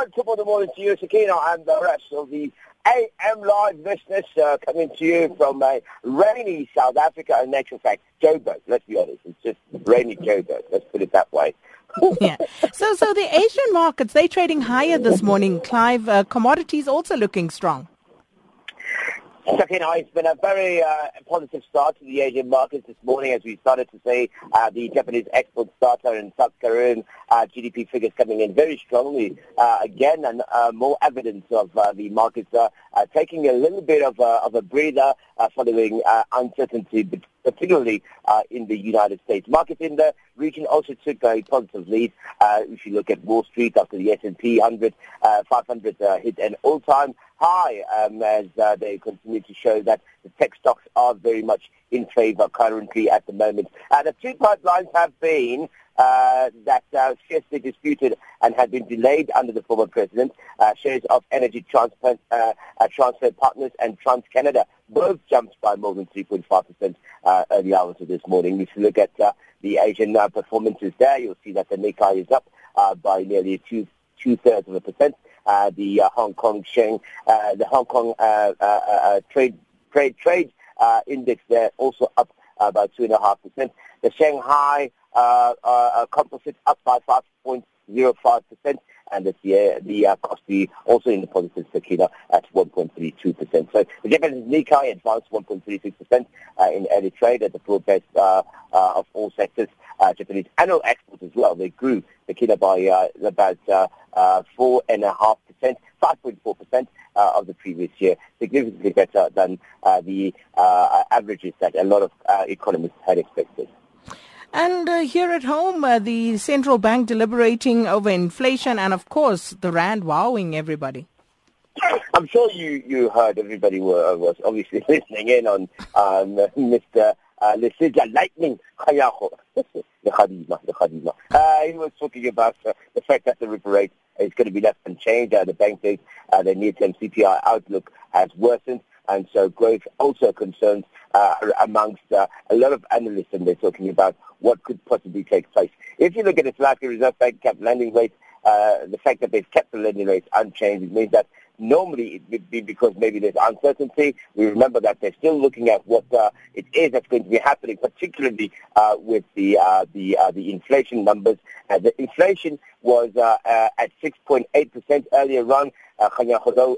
on top of the morning to you, Sakina, and the rest of the AM Live business uh, coming to you from a rainy South Africa. In actual fact, Joburg, let's be honest. It's just rainy Joburg. Let's put it that way. yeah. So, so the Asian markets, they're trading higher this morning, Clive. Uh, commodities also looking strong. Second, it's been a very uh, positive start to the Asian markets this morning as we started to see uh, the Japanese export starter in South Korean uh, GDP figures coming in very strongly uh, again and uh, more evidence of uh, the markets taking a little bit of a, of a breather following uncertainty particularly in the United States. Markets in the region also took a positive lead. If you look at Wall Street after the S&P 100, uh, 500 hit an all-time high um, as uh, they continue to show that the tech stocks are very much in favor currently at the moment. Uh, the two pipelines have been uh, that uh, fiercely disputed and had been delayed under the former president. Uh, shares of Energy Transfer, uh, uh, Transfer Partners and TransCanada both jumped by more than 3.5% uh, early hours of this morning. If you look at the Asian performances there, you'll see that the Nikkei is up by nearly two, two-thirds of a percent the uh, Hong Kong Sheng, uh, the Hong Kong uh, uh, uh, trade trade trade index there also up about two and a half percent. The Shanghai composite up by five point zero five percent and the the uh, Kospi also in the positive Sakina at 1.32%. So the Japanese Nikkei advanced 1.36% uh, in early trade at the broad base uh, uh, of all sectors. Uh, Japanese annual exports as well. They grew Sakina by uh, about uh, uh, 4.5%, 5.4% uh, of the previous year, significantly better than uh, the uh, averages that a lot of uh, economists had expected. And uh, here at home, uh, the central bank deliberating over inflation and, of course, the rand wowing everybody. I'm sure you, you heard everybody were, was obviously listening in on um, Mr. Uh, Lightning Kganyago, the Khadima, the Khadima. Uh, he was talking about uh, the fact that the repo rate is going to be left unchanged. Uh, the bank says uh, the near-term CPI outlook has worsened and so growth also concerns uh, amongst uh, a lot of analysts, and they're talking about what could possibly take place. If you look at the African Reserve Bank kept lending rate, uh, the fact that they've kept the lending rates unchanged, means that normally it would be because maybe there's uncertainty. We remember that they're still looking at what uh, it is that's going to be happening, particularly uh, with the uh, the uh, the inflation numbers. Uh, the inflation was uh, at 6.8% earlier on. Uh,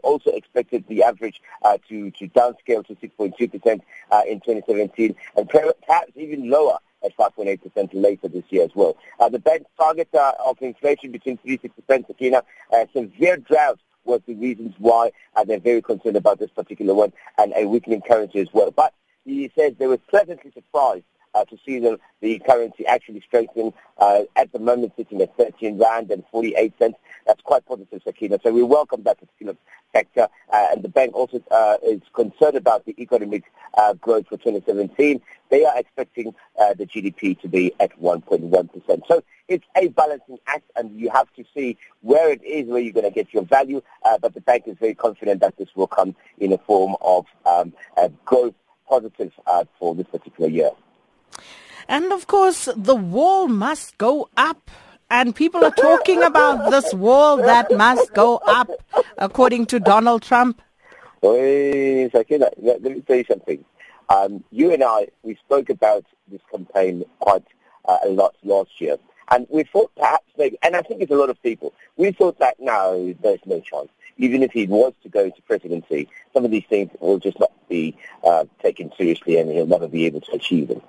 also expected the average to to downscale to 6.2% uh, in 2017, and perhaps even lower at 5.8% later this year as well. Uh, the bank's target uh, of inflation between 3 6%, Sakina, uh, severe drought was the reasons why uh, they're very concerned about this particular one and a weakening currency as well. But he says they were pleasantly surprised uh, to see the, the currency actually strengthen uh, at the moment sitting at 13 rand and 48 cents. That's quite positive, Sakina. So we welcome that particular sector. Uh, and the bank also uh, is concerned about the economic uh, growth for 2017. They are expecting uh, the GDP to be at 1.1%. So it's a balancing act, and you have to see where it is where you're going to get your value. But the bank is very confident that this will come in a form of um, growth positive for this particular year. And of course, the wall must go up. And people are talking about this wall that must go up, according to Donald Trump. Wait, let, let me tell you something. Um, you and I, we spoke about this campaign quite uh, a lot last year. And we thought perhaps maybe, and I think it's a lot of people, we thought that now there's no chance. Even if he was to go to presidency, some of these things will just not be uh, taken seriously and he'll never be able to achieve them.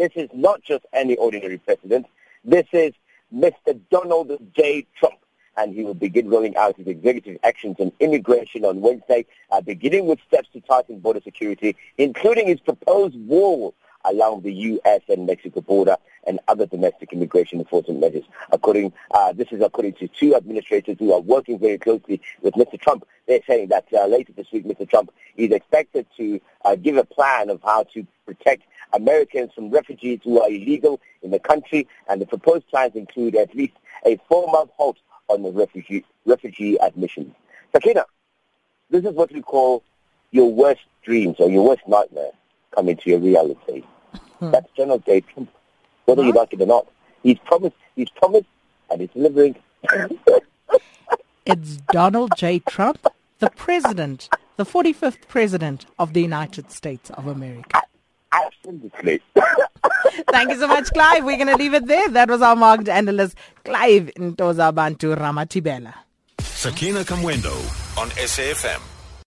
This is not just any ordinary president. This is Mr. Donald J. Trump. And he will begin rolling out his executive actions on immigration on Wednesday, uh, beginning with steps to tighten border security, including his proposed wall along the U.S. and Mexico border and other domestic immigration enforcement measures. According, uh, this is according to two administrators who are working very closely with Mr. Trump. They're saying that uh, later this week, Mr. Trump is expected to uh, give a plan of how to protect Americans from refugees who are illegal in the country, and the proposed plans include at least a four-month halt on the refugee, refugee admissions. Sakina, this is what we call your worst dreams or your worst nightmare coming to your reality. Hmm. That's General J. Trump, whether what? you like it or not. He's promised, he's promised, and he's delivering. It's Donald J. Trump, the president, the 45th president of the United States of America. Thank you so much, Clive. We're going to leave it there. That was our market analyst, Clive Ntoza Bantu Ramatibela. Sakina Kamwendo on SAFM.